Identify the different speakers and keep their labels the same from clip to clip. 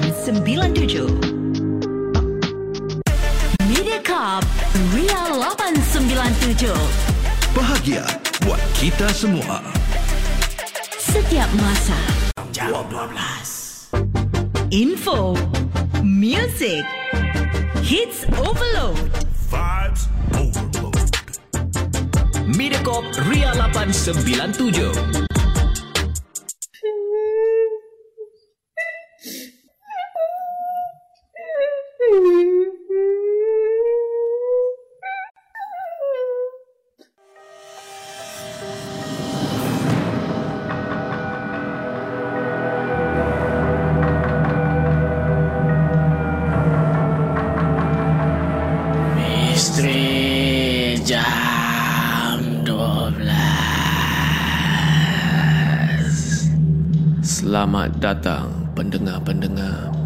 Speaker 1: 9897 Mediacorp Ria 897
Speaker 2: Bahagia buat kita semua.
Speaker 1: Setiap masa.
Speaker 3: Jam 12
Speaker 1: Info Music Hits Overload.
Speaker 3: Vibes Overload.
Speaker 4: Mediacorp Ria 897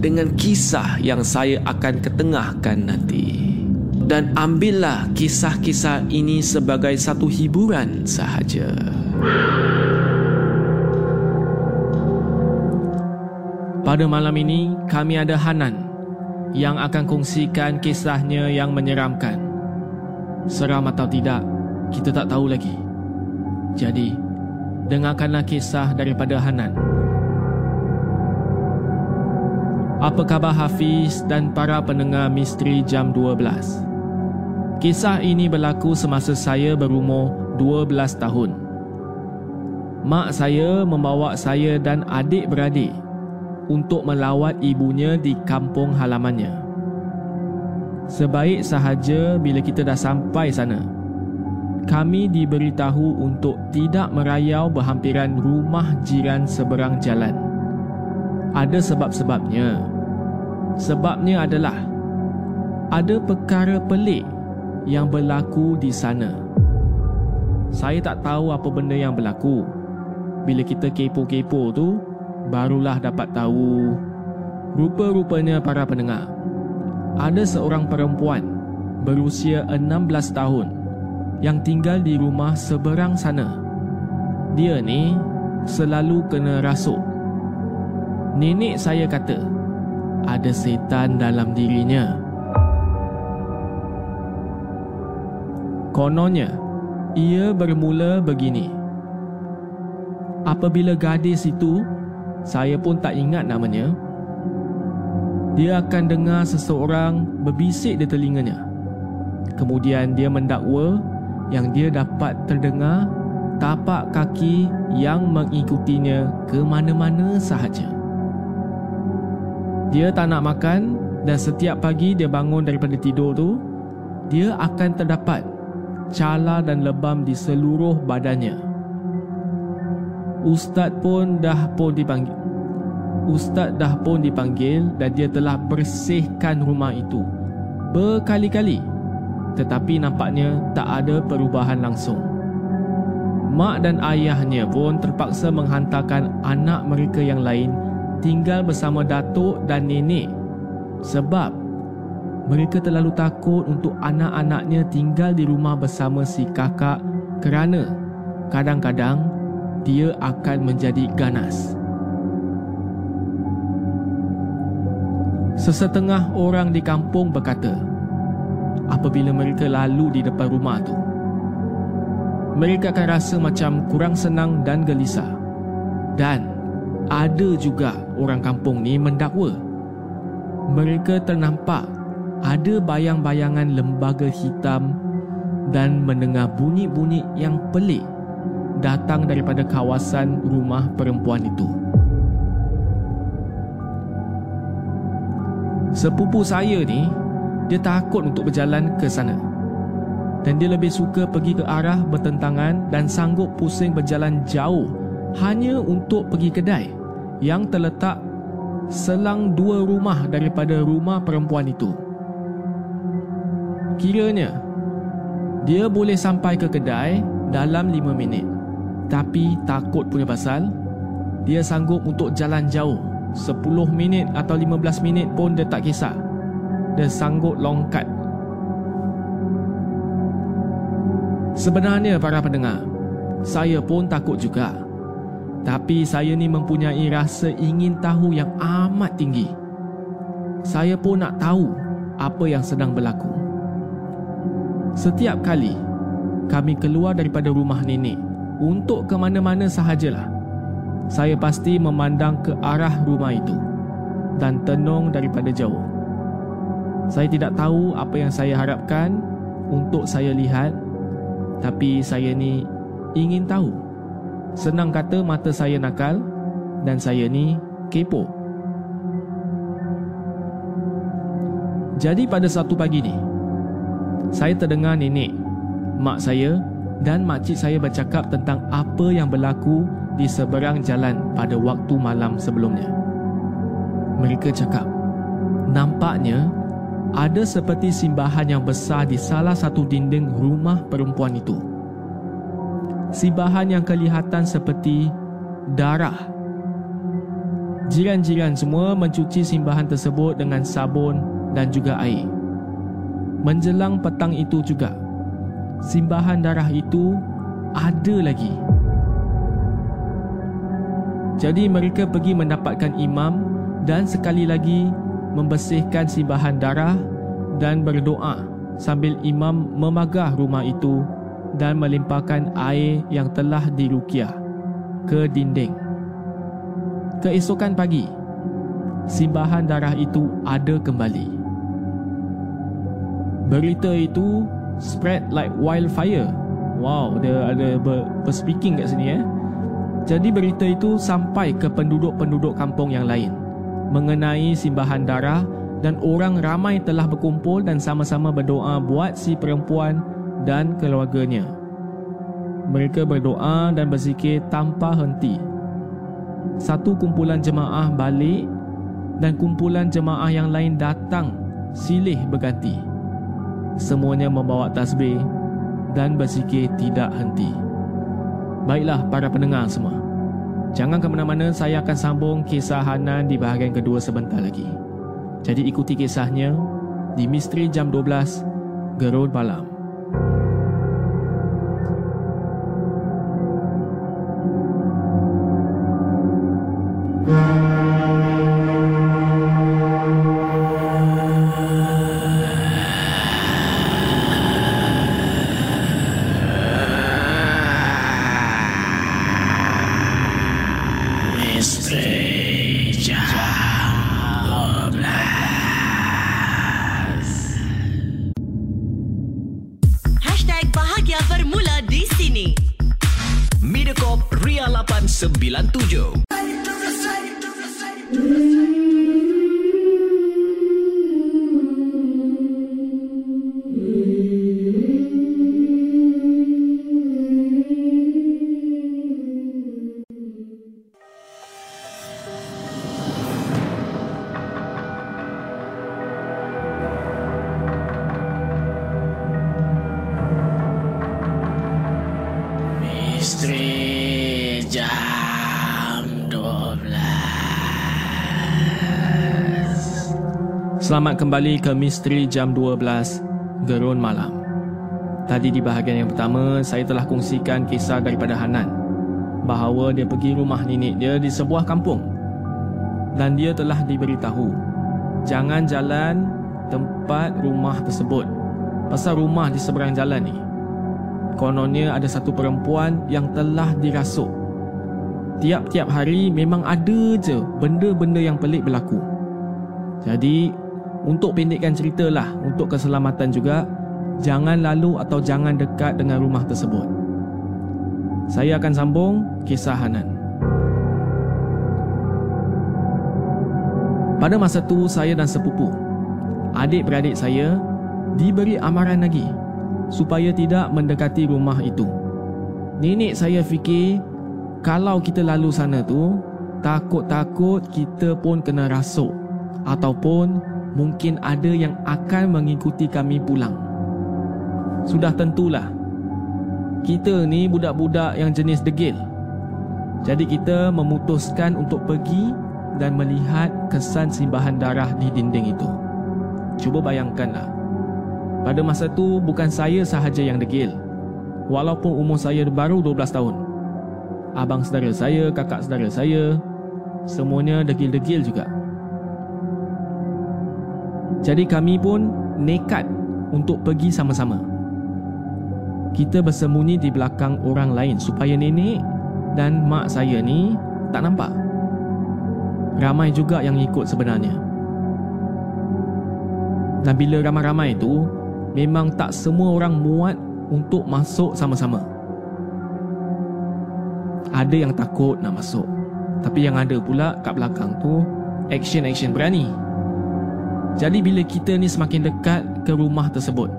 Speaker 5: dengan kisah yang saya akan ketengahkan nanti. Dan ambillah kisah-kisah ini sebagai satu hiburan sahaja. Pada malam ini, kami ada Hanan yang akan kongsikan kisahnya yang menyeramkan. Seram atau tidak, kita tak tahu lagi. Jadi, dengarkanlah kisah daripada Hanan. Apa khabar Hafiz dan para pendengar misteri jam 12? Kisah ini berlaku semasa saya berumur 12 tahun. Mak saya membawa saya dan adik-beradik untuk melawat ibunya di kampung halamannya. Sebaik sahaja bila kita dah sampai sana, kami diberitahu untuk tidak merayau berhampiran rumah jiran seberang jalan. Ada sebab-sebabnya. Sebabnya adalah ada perkara pelik yang berlaku di sana. Saya tak tahu apa benda yang berlaku. Bila kita kepo-kepo tu, barulah dapat tahu. Rupa-rupanya para pendengar, ada seorang perempuan berusia 16 tahun yang tinggal di rumah seberang sana. Dia ni selalu kena rasuk. Nenek saya kata ada setan dalam dirinya. Kononnya, ia bermula begini. Apabila gadis itu, saya pun tak ingat namanya, dia akan dengar seseorang berbisik di telinganya. Kemudian dia mendakwa yang dia dapat terdengar tapak kaki yang mengikutinya ke mana-mana sahaja. Dia tak nak makan dan setiap pagi dia bangun daripada tidur tu, dia akan terdapat cala dan lebam di seluruh badannya. Ustaz pun dah pun dipanggil. Ustaz dah pun dipanggil dan dia telah bersihkan rumah itu berkali-kali. Tetapi nampaknya tak ada perubahan langsung. Mak dan ayahnya pun terpaksa menghantarkan anak mereka yang lain tinggal bersama datuk dan nenek sebab mereka terlalu takut untuk anak-anaknya tinggal di rumah bersama si kakak kerana kadang-kadang dia akan menjadi ganas. Sesetengah orang di kampung berkata, apabila mereka lalu di depan rumah tu, mereka akan rasa macam kurang senang dan gelisah. Dan ada juga orang kampung ni mendakwa. Mereka ternampak ada bayang-bayangan lembaga hitam dan mendengar bunyi-bunyi yang pelik datang daripada kawasan rumah perempuan itu. Sepupu saya ni, dia takut untuk berjalan ke sana. Dan dia lebih suka pergi ke arah bertentangan dan sanggup pusing berjalan jauh hanya untuk pergi kedai yang terletak selang dua rumah daripada rumah perempuan itu. Kiranya, dia boleh sampai ke kedai dalam lima minit. Tapi takut punya pasal, dia sanggup untuk jalan jauh 10 minit atau 15 minit pun dia tak kisah. Dia sanggup longkat. Sebenarnya para pendengar, saya pun takut juga. Tapi saya ni mempunyai rasa ingin tahu yang amat tinggi. Saya pun nak tahu apa yang sedang berlaku. Setiap kali kami keluar daripada rumah nenek untuk ke mana-mana sahajalah, saya pasti memandang ke arah rumah itu dan tenung daripada jauh. Saya tidak tahu apa yang saya harapkan untuk saya lihat, tapi saya ni ingin tahu. Senang kata mata saya nakal dan saya ni kepo. Jadi pada satu pagi ni, saya terdengar nenek, mak saya dan makcik saya bercakap tentang apa yang berlaku di seberang jalan pada waktu malam sebelumnya. Mereka cakap, nampaknya ada seperti simbahan yang besar di salah satu dinding rumah perempuan itu. Simbahan yang kelihatan seperti darah. Jiran-jiran semua mencuci simbahan tersebut dengan sabun dan juga air. Menjelang petang itu juga, simbahan darah itu ada lagi. Jadi mereka pergi mendapatkan imam dan sekali lagi membersihkan simbahan darah dan berdoa sambil imam memagah rumah itu dan melimpahkan air yang telah dirukiah ke dinding. Keesokan pagi, simbahan darah itu ada kembali. Berita itu spread like wildfire. Wow, dia ada ber-speaking kat sini eh. Jadi berita itu sampai ke penduduk-penduduk kampung yang lain mengenai simbahan darah dan orang ramai telah berkumpul dan sama-sama berdoa buat si perempuan dan keluarganya. Mereka berdoa dan berzikir tanpa henti. Satu kumpulan jemaah balik dan kumpulan jemaah yang lain datang silih berganti. Semuanya membawa tasbih dan berzikir tidak henti. Baiklah para pendengar semua. Jangan ke mana-mana, saya akan sambung kisah Hanan di bahagian kedua sebentar lagi. Jadi ikuti kisahnya di Misteri Jam 12 Gerud Malam.
Speaker 4: thank you 897.
Speaker 5: Kembali ke Misteri Jam 12 Gerun Malam. Tadi di bahagian yang pertama, saya telah kongsikan kisah daripada Hanan bahawa dia pergi rumah nenek dia di sebuah kampung. Dan dia telah diberitahu jangan jalan tempat rumah tersebut. Pasal rumah di seberang jalan ni kononnya ada satu perempuan yang telah dirasuk. Tiap-tiap hari memang ada je benda-benda yang pelik berlaku. Jadi untuk pendekkan cerita lah untuk keselamatan juga, jangan lalu atau jangan dekat dengan rumah tersebut. Saya akan sambung kisah Hanan. Pada masa tu saya dan sepupu, adik-beradik saya diberi amaran lagi supaya tidak mendekati rumah itu. Nenek saya fikir kalau kita lalu sana tu takut-takut kita pun kena rasuk ataupun mungkin ada yang akan mengikuti kami pulang. Sudah tentulah kita ni budak-budak yang jenis degil. Jadi kita memutuskan untuk pergi dan melihat kesan simbahan darah di dinding itu. Cuba bayangkanlah. Pada masa itu bukan saya sahaja yang degil. Walaupun umur saya baru 12 tahun. Abang saudara saya, kakak saudara saya, semuanya degil-degil juga. Jadi kami pun nekat untuk pergi sama-sama. Kita bersembunyi di belakang orang lain supaya nenek dan mak saya ni tak nampak ramai juga yang ikut sebenarnya. Dan bila ramai-ramai itu, memang tak semua orang muat untuk masuk sama-sama. Ada yang takut nak masuk. Tapi yang ada pula kat belakang tu, action-action berani. Jadi bila kita ni semakin dekat ke rumah tersebut,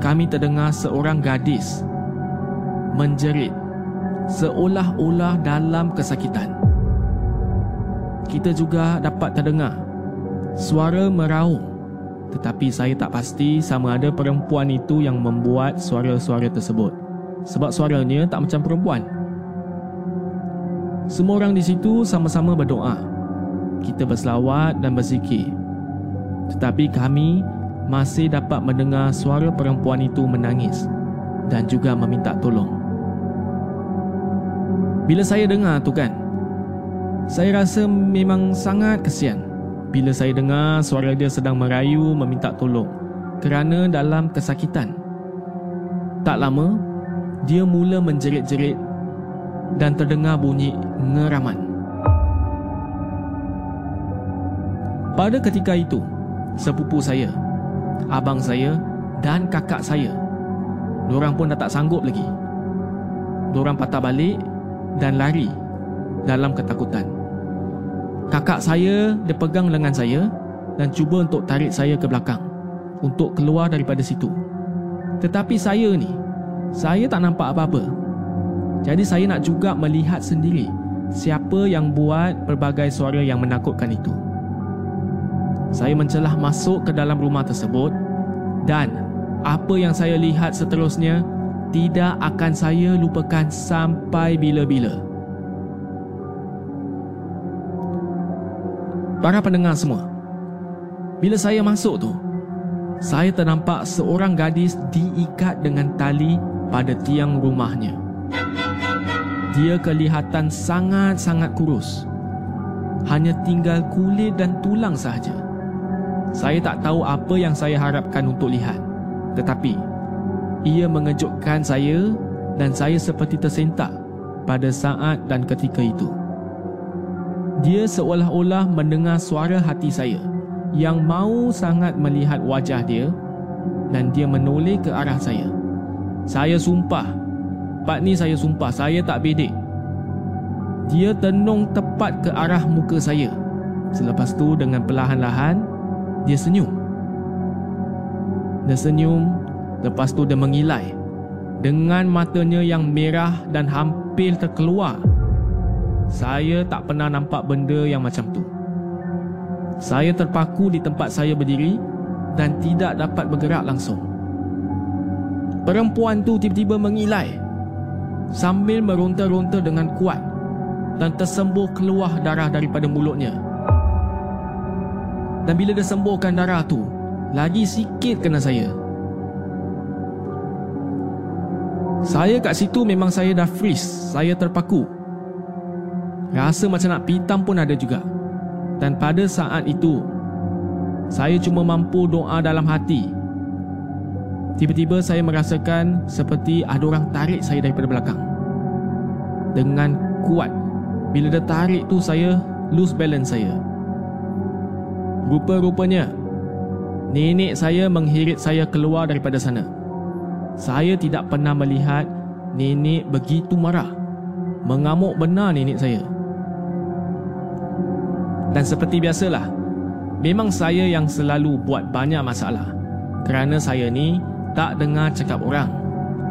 Speaker 5: kami terdengar seorang gadis menjerit seolah-olah dalam kesakitan. Kita juga dapat terdengar suara meraung tetapi saya tak pasti sama ada perempuan itu yang membuat suara-suara tersebut. Sebab suaranya tak macam perempuan. Semua orang di situ sama-sama berdoa kita berselawat dan berzikir tetapi kami masih dapat mendengar suara perempuan itu menangis dan juga meminta tolong bila saya dengar tu kan saya rasa memang sangat kesian bila saya dengar suara dia sedang merayu meminta tolong kerana dalam kesakitan. Tak lama, dia mula menjerit-jerit dan terdengar bunyi ngeraman. Pada ketika itu, sepupu saya, abang saya dan kakak saya, diorang pun dah tak sanggup lagi. Diorang patah balik dan lari dalam ketakutan. Kakak saya dia pegang lengan saya dan cuba untuk tarik saya ke belakang untuk keluar daripada situ. Tetapi saya ni, saya tak nampak apa-apa. Jadi saya nak juga melihat sendiri siapa yang buat pelbagai suara yang menakutkan itu. Saya mencelah masuk ke dalam rumah tersebut dan apa yang saya lihat seterusnya tidak akan saya lupakan sampai bila-bila. Para pendengar semua Bila saya masuk tu Saya ternampak seorang gadis diikat dengan tali pada tiang rumahnya. Dia kelihatan sangat-sangat kurus. Hanya tinggal kulit dan tulang sahaja Saya tak tahu apa yang saya harapkan untuk lihat Tetapi Ia mengejutkan saya Dan saya seperti tersentak Pada saat dan ketika itu dia seolah-olah mendengar suara hati saya yang mau sangat melihat wajah dia dan dia menoleh ke arah saya. Saya sumpah, Pak ni saya sumpah, saya tak bedek. Dia tenung tepat ke arah muka saya. Selepas tu dengan perlahan-lahan, dia senyum. Dia senyum, lepas tu dia mengilai. Dengan matanya yang merah dan hampir terkeluar saya tak pernah nampak benda yang macam tu. Saya terpaku di tempat saya berdiri dan tidak dapat bergerak langsung. Perempuan tu tiba-tiba mengilai sambil meronta-ronta dengan kuat dan tersembuh keluar darah daripada mulutnya. Dan bila dia sembuhkan darah tu, lagi sikit kena saya. Saya kat situ memang saya dah freeze, saya terpaku. Rasa macam nak pitam pun ada juga. Dan pada saat itu, saya cuma mampu doa dalam hati. Tiba-tiba saya merasakan seperti ada orang tarik saya daripada belakang. Dengan kuat. Bila dia tarik tu saya lose balance saya. Rupa-rupanya, nenek saya menghirit saya keluar daripada sana. Saya tidak pernah melihat nenek begitu marah. Mengamuk benar nenek saya. Dan seperti biasalah, memang saya yang selalu buat banyak masalah. Kerana saya ni tak dengar cakap orang.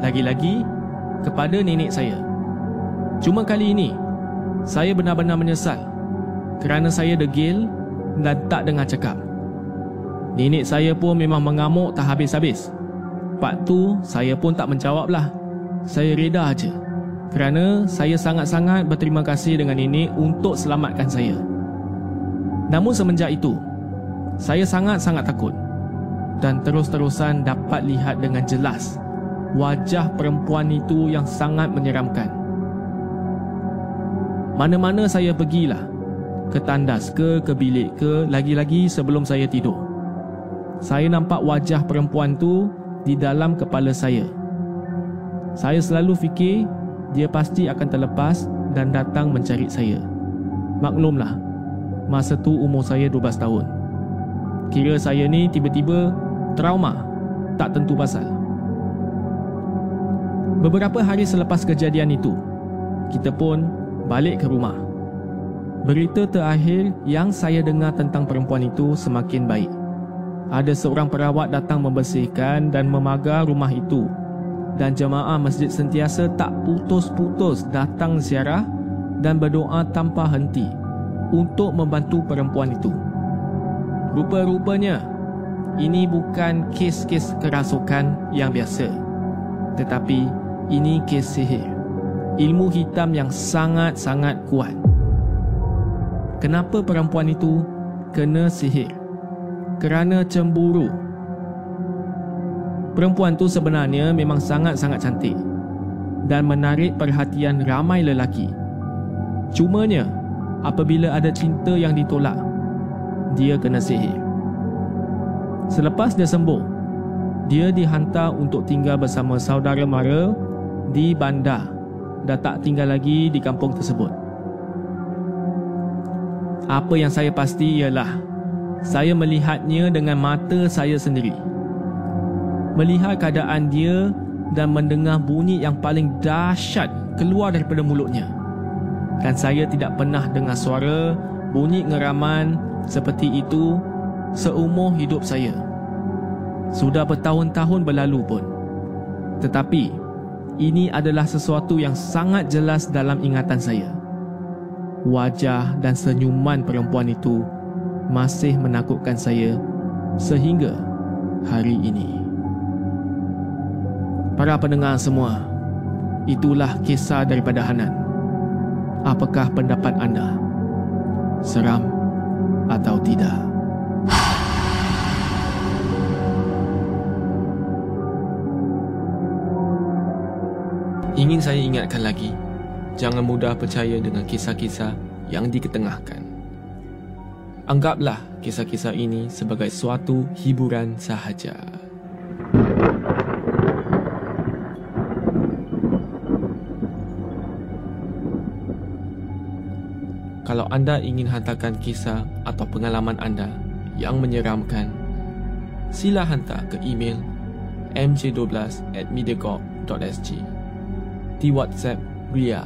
Speaker 5: Lagi-lagi kepada nenek saya. Cuma kali ini, saya benar-benar menyesal kerana saya degil dan tak dengar cakap. Nenek saya pun memang mengamuk tak habis-habis. Pak tu saya pun tak menjawab lah. Saya reda aja. Kerana saya sangat-sangat berterima kasih dengan nenek untuk selamatkan saya. Namun semenjak itu, saya sangat-sangat takut dan terus-terusan dapat lihat dengan jelas wajah perempuan itu yang sangat menyeramkan. Mana-mana saya pergilah, ke tandas ke, ke bilik ke, lagi-lagi sebelum saya tidur. Saya nampak wajah perempuan tu di dalam kepala saya. Saya selalu fikir dia pasti akan terlepas dan datang mencari saya. Maklumlah, masa tu umur saya 12 tahun. Kira saya ni tiba-tiba trauma, tak tentu pasal. Beberapa hari selepas kejadian itu, kita pun balik ke rumah. Berita terakhir yang saya dengar tentang perempuan itu semakin baik. Ada seorang perawat datang membersihkan dan memagar rumah itu dan jemaah masjid sentiasa tak putus-putus datang ziarah dan berdoa tanpa henti untuk membantu perempuan itu. Rupa-rupanya, ini bukan kes-kes kerasukan yang biasa. Tetapi ini kes sihir. Ilmu hitam yang sangat-sangat kuat. Kenapa perempuan itu kena sihir? Kerana cemburu. Perempuan itu sebenarnya memang sangat-sangat cantik dan menarik perhatian ramai lelaki. Cumanya, apabila ada cinta yang ditolak, dia kena sihir. Selepas dia sembuh, dia dihantar untuk tinggal bersama saudara mara di bandar dan tak tinggal lagi di kampung tersebut. Apa yang saya pasti ialah saya melihatnya dengan mata saya sendiri. Melihat keadaan dia dan mendengar bunyi yang paling dahsyat keluar daripada mulutnya. Dan saya tidak pernah dengar suara bunyi ngeraman seperti itu seumur hidup saya. Sudah bertahun-tahun berlalu pun. Tetapi, ini adalah sesuatu yang sangat jelas dalam ingatan saya. Wajah dan senyuman perempuan itu masih menakutkan saya sehingga hari ini. Para pendengar semua, itulah kisah daripada Hanan. Apakah pendapat anda? Seram atau tidak? Ingin saya ingatkan lagi, jangan mudah percaya dengan kisah-kisah yang diketengahkan. Anggaplah kisah-kisah ini sebagai suatu hiburan sahaja. Kalau anda ingin hantarkan kisah atau pengalaman anda yang menyeramkan, sila hantar ke email mj12 at mediacorp.sg di WhatsApp Ria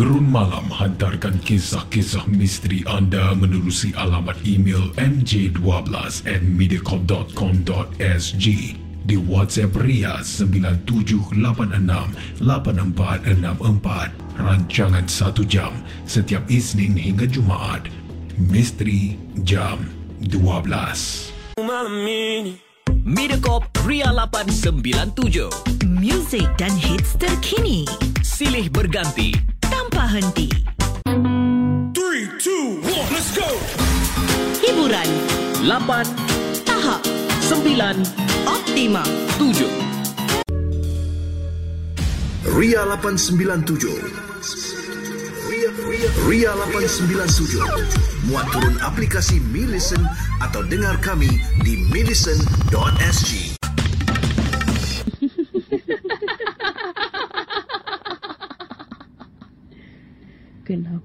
Speaker 3: Gerun Malam hantarkan kisah-kisah misteri anda menerusi alamat email mj12 at mediacorp.com.sg di WhatsApp Ria 97868464 rancangan satu jam setiap Isnin hingga Jumaat. Misteri Jam 12.
Speaker 4: Mediacorp Ria 897.
Speaker 1: Music dan hits terkini
Speaker 4: Silih berganti.
Speaker 1: Tanpa henti. Hiburan
Speaker 4: 8,
Speaker 1: tahap
Speaker 4: 9,
Speaker 1: optima.
Speaker 4: 7.
Speaker 2: Ria 897. Ria, Ria, Ria 897. Muat turun aplikasi Mi Listen atau dengar kami di millicent.sg.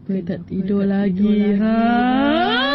Speaker 6: Kenapa tak tidur lagi, ha?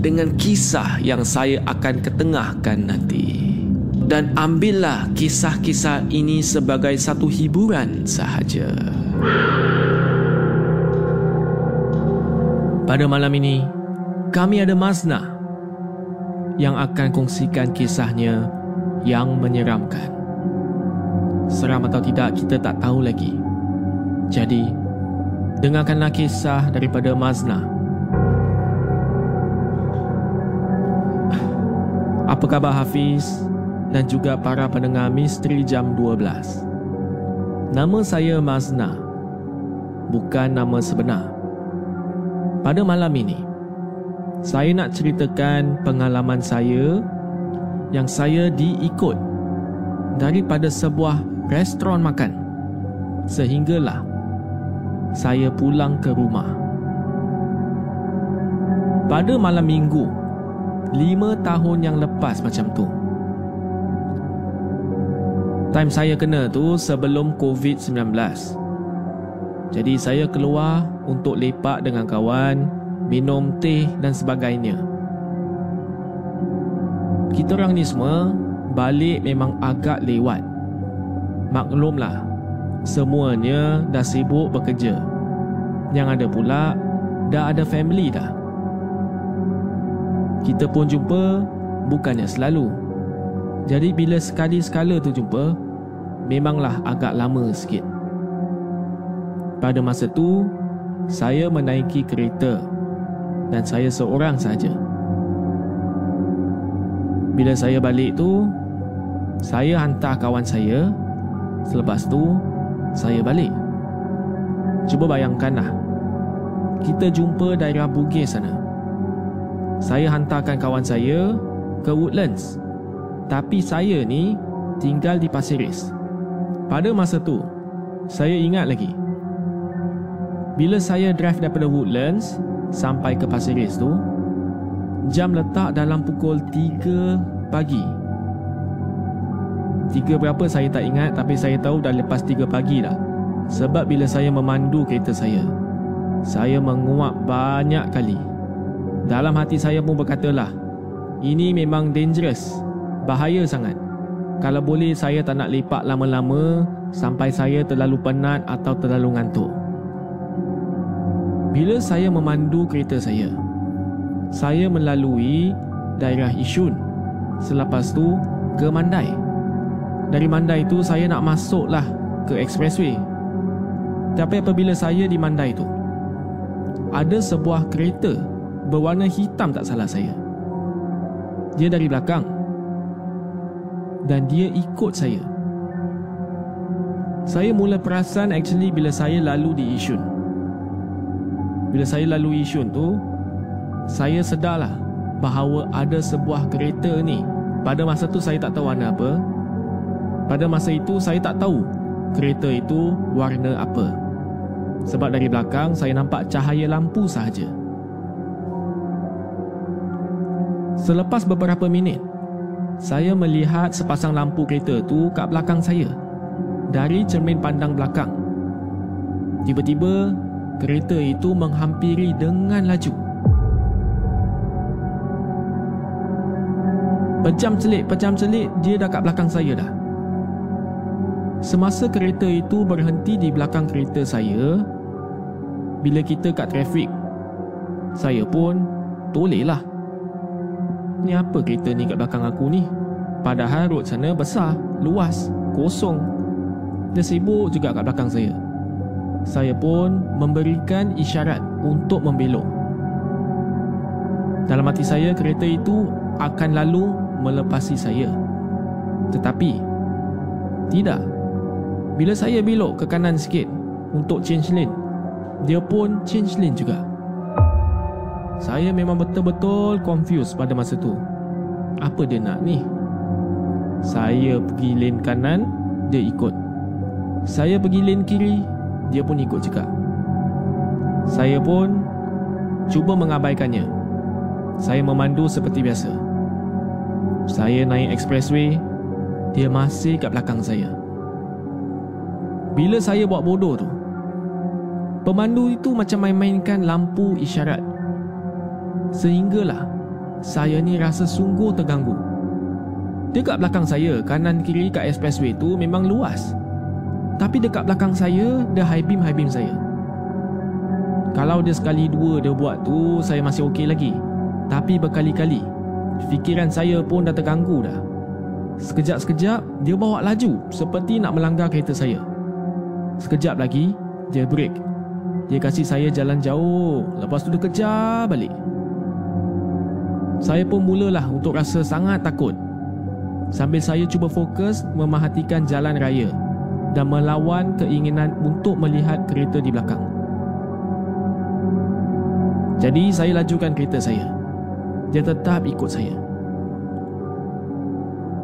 Speaker 5: dengan kisah yang saya akan ketengahkan nanti. Dan ambillah kisah-kisah ini sebagai satu hiburan sahaja. Pada malam ini, kami ada Mazna yang akan kongsikan kisahnya yang menyeramkan. Seram atau tidak kita tak tahu lagi. Jadi, dengarkanlah kisah daripada Mazna. Apa khabar Hafiz dan juga para pendengar Misteri Jam 12? Nama saya Mazna. Bukan nama sebenar. Pada malam ini, saya nak ceritakan pengalaman saya yang saya diikut daripada sebuah restoran makan sehinggalah saya pulang ke rumah. Pada malam minggu, lima tahun yang lepas macam tu. Time saya kena tu sebelum COVID-19. Jadi saya keluar untuk lepak dengan kawan, minum teh dan sebagainya. Kita orang ni semua balik memang agak lewat. Maklumlah, semuanya dah sibuk bekerja. Yang ada pula, dah ada family dah. Kita pun jumpa bukannya selalu. Jadi bila sekali-sekala tu jumpa, memanglah agak lama sikit. Pada masa tu, saya menaiki kereta dan saya seorang saja. Bila saya balik tu, saya hantar kawan saya. Selepas tu, saya balik. Cuba bayangkanlah. Kita jumpa daerah Bugis sana. Saya hantarkan kawan saya ke Woodlands. Tapi saya ni tinggal di Pasir Ris. Pada masa tu, saya ingat lagi. Bila saya drive daripada Woodlands sampai ke Pasir Ris tu, jam letak dalam pukul 3 pagi. 3 berapa saya tak ingat tapi saya tahu dah lepas 3 pagi dah. Sebab bila saya memandu kereta saya, saya menguap banyak kali. Dalam hati saya pun berkatalah, ini memang dangerous, bahaya sangat. Kalau boleh saya tak nak lepak lama-lama sampai saya terlalu penat atau terlalu ngantuk. Bila saya memandu kereta saya, saya melalui daerah Isyun. Selepas tu ke Mandai. Dari Mandai tu saya nak masuklah ke expressway. Tapi apabila saya di Mandai tu, ada sebuah kereta berwarna hitam tak salah saya. Dia dari belakang dan dia ikut saya. Saya mula perasan actually bila saya lalu di Isyun. Bila saya lalu Isyun tu, saya sedarlah bahawa ada sebuah kereta ni. Pada masa tu saya tak tahu warna apa. Pada masa itu saya tak tahu kereta itu warna apa. Sebab dari belakang saya nampak cahaya lampu sahaja. Selepas beberapa minit, saya melihat sepasang lampu kereta tu kat belakang saya dari cermin pandang belakang. Tiba-tiba, kereta itu menghampiri dengan laju. Pejam celik, pejam celik, dia dah kat belakang saya dah. Semasa kereta itu berhenti di belakang kereta saya, bila kita kat trafik, saya pun toleh lah. Ni apa kereta ni kat belakang aku ni? Padahal road sana besar, luas, kosong. Dia sibuk juga kat belakang saya. Saya pun memberikan isyarat untuk membelok. Dalam hati saya, kereta itu akan lalu melepasi saya. Tetapi, tidak. Bila saya belok ke kanan sikit untuk change lane, dia pun change lane juga. Saya memang betul-betul confused pada masa tu. Apa dia nak ni? Saya pergi lane kanan, dia ikut. Saya pergi lane kiri, dia pun ikut juga. Saya pun cuba mengabaikannya. Saya memandu seperti biasa. Saya naik expressway, dia masih kat belakang saya. Bila saya buat bodoh tu, pemandu itu macam main-mainkan lampu isyarat. Sehinggalah saya ni rasa sungguh terganggu. Dekat belakang saya, kanan kiri kat expressway tu memang luas. Tapi dekat belakang saya, dia high beam high beam saya. Kalau dia sekali dua dia buat tu, saya masih okey lagi. Tapi berkali-kali, fikiran saya pun dah terganggu dah. Sekejap-sekejap, dia bawa laju seperti nak melanggar kereta saya. Sekejap lagi, dia break. Dia kasih saya jalan jauh. Lepas tu dia kejar balik. Saya pun mulalah untuk rasa sangat takut. Sambil saya cuba fokus memerhatikan jalan raya dan melawan keinginan untuk melihat kereta di belakang. Jadi saya lajukan kereta saya. Dia tetap ikut saya.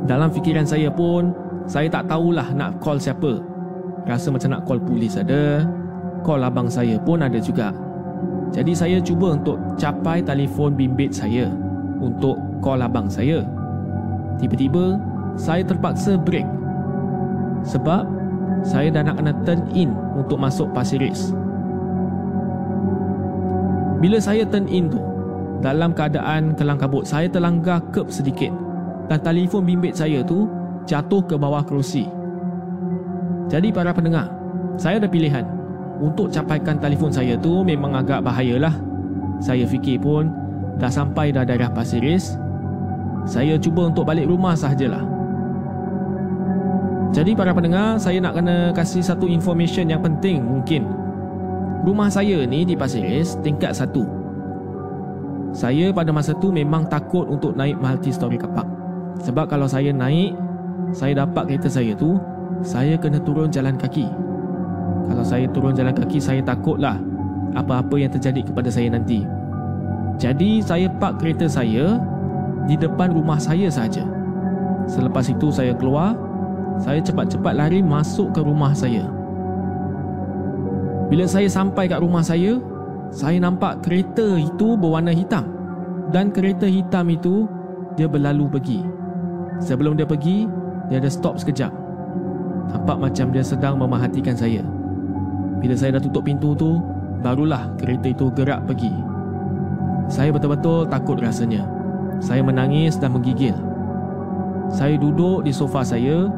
Speaker 5: Dalam fikiran saya pun, saya tak tahulah nak call siapa. Rasa macam nak call polis ada, call abang saya pun ada juga. Jadi saya cuba untuk capai telefon bimbit saya untuk call abang saya. Tiba-tiba, saya terpaksa break. Sebab saya dah nak kena turn in untuk masuk Pasir Ris. Bila saya turn in tu, dalam keadaan kelang kabut, saya terlanggar kerb sedikit dan telefon bimbit saya tu jatuh ke bawah kerusi. Jadi para pendengar, saya ada pilihan untuk capaikan telefon saya tu memang agak bahayalah. Saya fikir pun dah sampai dah daerah Pasir Ris. Saya cuba untuk balik rumah sahajalah. Jadi para pendengar, saya nak kena kasih satu information yang penting mungkin. Rumah saya ni di Pasir Ris tingkat satu. Saya pada masa tu memang takut untuk naik multi story kapak. Sebab kalau saya naik, saya dapat kereta saya tu, saya kena turun jalan kaki. Kalau saya turun jalan kaki, saya takutlah apa-apa yang terjadi kepada saya nanti. Jadi saya park kereta saya di depan rumah saya saja. Selepas itu saya keluar, saya cepat-cepat lari masuk ke rumah saya. Bila saya sampai kat rumah saya, saya nampak kereta itu berwarna hitam. Dan kereta hitam itu dia berlalu pergi. Sebelum dia pergi, dia ada stop sekejap. Nampak macam dia sedang memerhatikan saya. Bila saya dah tutup pintu tu, barulah kereta itu gerak pergi. Saya betul-betul takut rasanya. Saya menangis dan menggigil. Saya duduk di sofa saya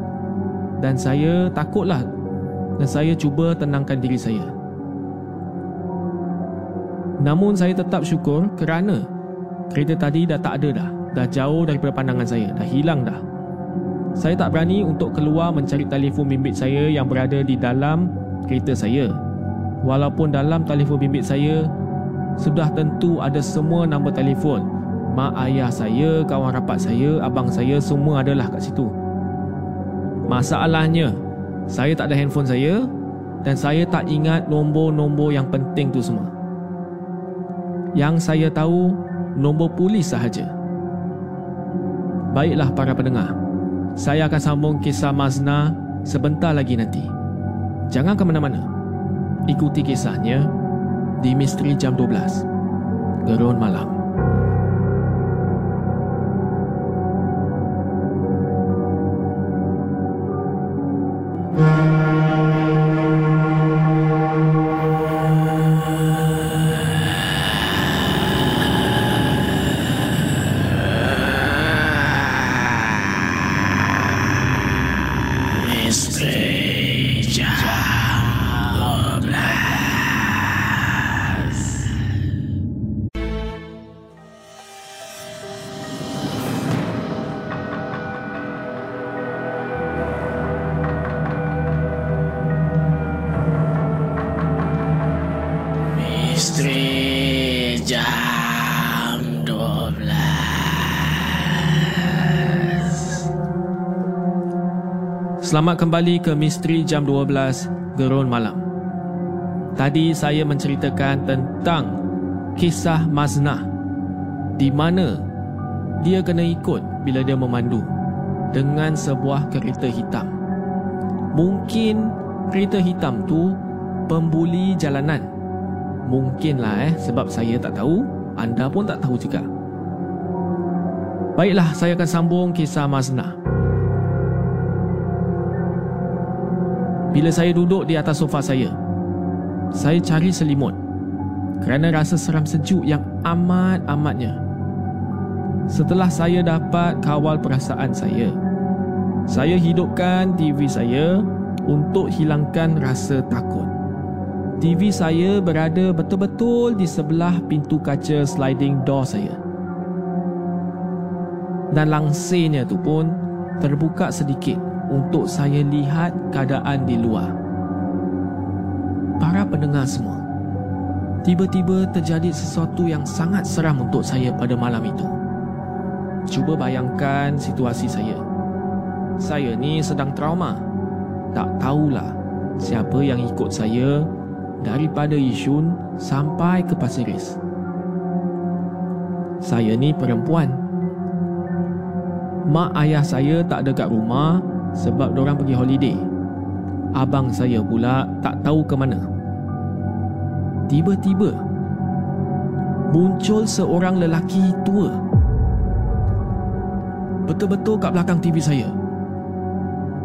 Speaker 5: dan saya takutlah dan saya cuba tenangkan diri saya. Namun saya tetap syukur kerana kereta tadi dah tak ada dah. Dah jauh daripada pandangan saya, dah hilang dah. Saya tak berani untuk keluar mencari telefon bimbit saya yang berada di dalam kereta saya. Walaupun dalam telefon bimbit saya sudah tentu ada semua nombor telefon mak ayah saya, kawan rapat saya, abang saya semua adalah kat situ. Masalahnya, saya tak ada handphone saya dan saya tak ingat nombor-nombor yang penting tu semua. Yang saya tahu nombor polis sahaja. Baiklah para pendengar. Saya akan sambung kisah Mazna sebentar lagi nanti. Jangan ke mana-mana. Ikuti kisahnya di Misteri Jam 12. Gerun Malam. Selamat kembali ke Misteri Jam 12 Gerun Malam. Tadi saya menceritakan tentang kisah Mazna di mana dia kena ikut bila dia memandu dengan sebuah kereta hitam. Mungkin kereta hitam tu pembuli jalanan. Mungkinlah eh sebab saya tak tahu, anda pun tak tahu juga. Baiklah, saya akan sambung kisah Mazna. Bila saya duduk di atas sofa saya, saya cari selimut kerana rasa seram sejuk yang amat-amatnya. Setelah saya dapat kawal perasaan saya, saya hidupkan TV saya untuk hilangkan rasa takut. TV saya berada betul-betul di sebelah pintu kaca sliding door saya. Dan langsirnya tu pun terbuka sedikit untuk saya lihat keadaan di luar. Para pendengar semua, tiba-tiba terjadi sesuatu yang sangat seram untuk saya pada malam itu. Cuba bayangkan situasi saya. Saya ni sedang trauma. Tak tahulah siapa yang ikut saya daripada Yishun sampai ke Pasir Ris. Saya ni perempuan. Mak ayah saya tak ada kat rumah sebab dorang pergi holiday. Abang saya pula tak tahu ke mana. Tiba-tiba muncul seorang lelaki tua. Betul-betul kat belakang TV saya.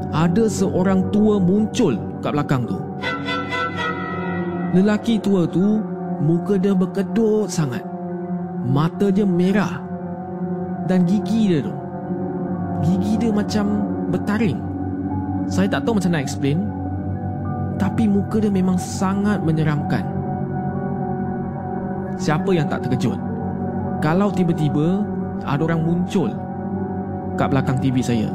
Speaker 5: Ada seorang tua muncul kat belakang tu. Lelaki tua tu muka dia berkedut sangat. Mata dia merah. Dan gigi dia tu. Gigi dia macam bertaring. Saya tak tahu macam nak explain. Tapi muka dia memang sangat menyeramkan. Siapa yang tak terkejut? Kalau tiba-tiba ada orang muncul kat belakang TV saya.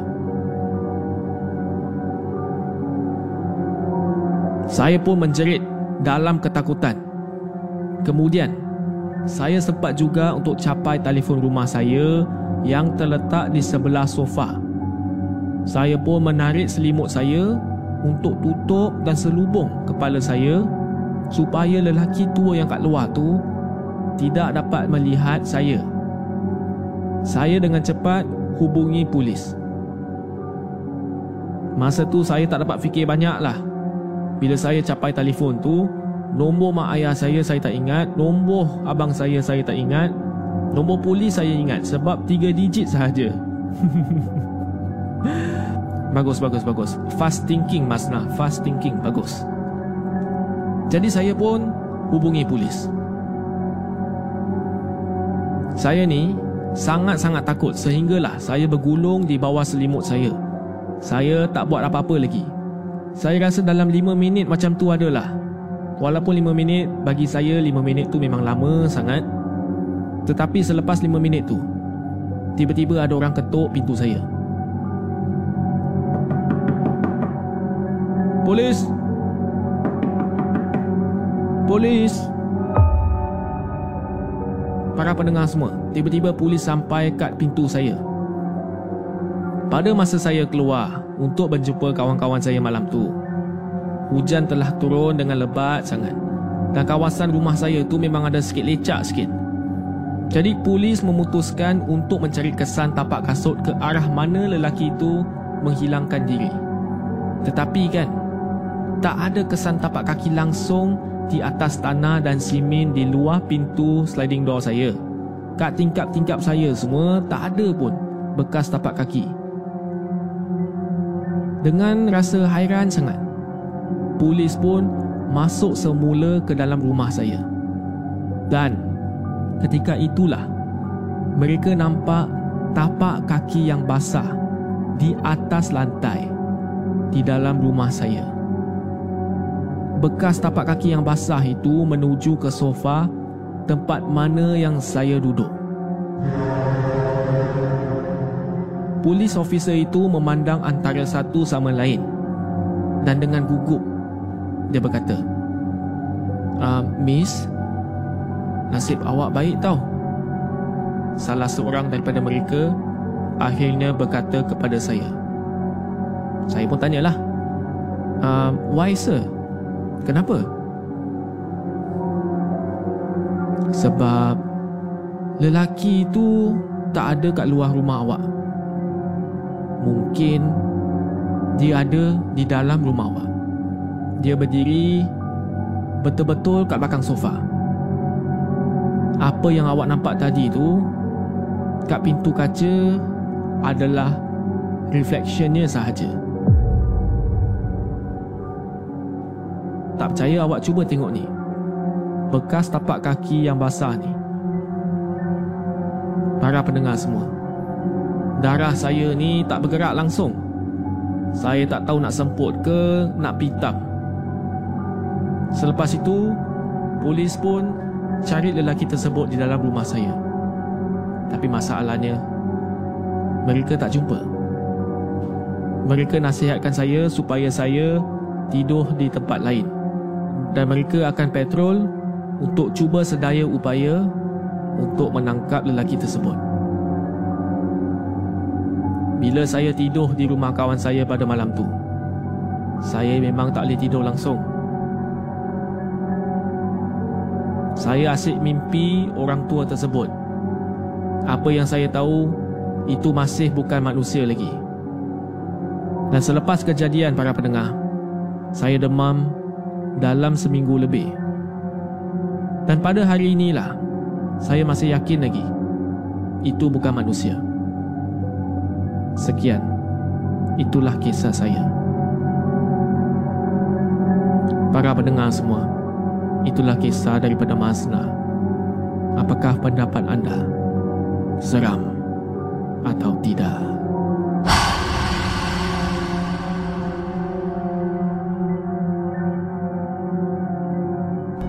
Speaker 5: Saya pun menjerit dalam ketakutan. Kemudian, saya sempat juga untuk capai telefon rumah saya yang terletak di sebelah sofa. Saya pun menarik selimut saya untuk tutup dan selubung kepala saya supaya lelaki tua yang kat luar tu tidak dapat melihat saya. Saya dengan cepat hubungi polis. Masa tu saya tak dapat fikir banyak lah. Bila saya capai telefon tu, nombor mak ayah saya saya tak ingat, nombor abang saya saya tak ingat, nombor polis saya ingat sebab tiga digit sahaja. bagus, bagus, bagus. Fast thinking Masna, fast thinking, bagus. Jadi saya pun hubungi polis. Saya ni Sangat-sangat takut sehinggalah saya bergulung di bawah selimut saya. Saya tak buat apa-apa lagi. Saya rasa dalam 5 minit macam tu adalah. Walaupun 5 minit bagi saya 5 minit tu memang lama sangat. Tetapi selepas 5 minit tu tiba-tiba ada orang ketuk pintu saya. Polis! Polis! Para pendengar semua, tiba-tiba polis sampai kat pintu saya. Pada masa saya keluar untuk berjumpa kawan-kawan saya malam tu, hujan telah turun dengan lebat sangat. Dan kawasan rumah saya tu memang ada sikit lecak sikit. Jadi polis memutuskan untuk mencari kesan tapak kasut ke arah mana lelaki itu menghilangkan diri. Tetapi kan, tak ada kesan tapak kaki langsung di atas tanah dan simen di luar pintu sliding door saya. Kat tingkap-tingkap saya semua tak ada pun bekas tapak kaki. Dengan rasa hairan sangat, polis pun masuk semula ke dalam rumah saya. Dan ketika itulah mereka nampak tapak kaki yang basah di atas lantai di dalam rumah saya. Bekas tapak kaki yang basah itu menuju ke sofa tempat mana yang saya duduk. Polis officer itu memandang antara satu sama lain dan dengan gugup dia berkata, uh, Miss, nasib awak baik tau. Salah seorang daripada mereka akhirnya berkata kepada saya. Saya pun tanyalah, uh, why sir? Kenapa? Sebab lelaki itu tak ada kat luar rumah awak. Mungkin dia ada di dalam rumah awak. Dia berdiri betul-betul kat belakang sofa. Apa yang awak nampak tadi tu kat pintu kaca adalah reflectionnya sahaja. Tak percaya awak cuba tengok ni. Bekas tapak kaki yang basah ni. Para pendengar semua. Darah saya ni tak bergerak langsung. Saya tak tahu nak semput ke nak pitam. Selepas itu, polis pun cari lelaki tersebut di dalam rumah saya. Tapi masalahnya, mereka tak jumpa. Mereka nasihatkan saya supaya saya tidur di tempat lain dan mereka akan patrol untuk cuba sedaya upaya untuk menangkap lelaki tersebut. Bila saya tidur di rumah kawan saya pada malam tu, saya memang tak boleh tidur langsung. Saya asyik mimpi orang tua tersebut. Apa yang saya tahu, itu masih bukan manusia lagi. Dan selepas kejadian para pendengar, saya demam dalam seminggu lebih. Dan pada hari inilah, saya masih yakin lagi, itu bukan manusia. Sekian, itulah kisah saya. Para pendengar semua, itulah kisah daripada Masna. Apakah pendapat anda? Seram atau tidak?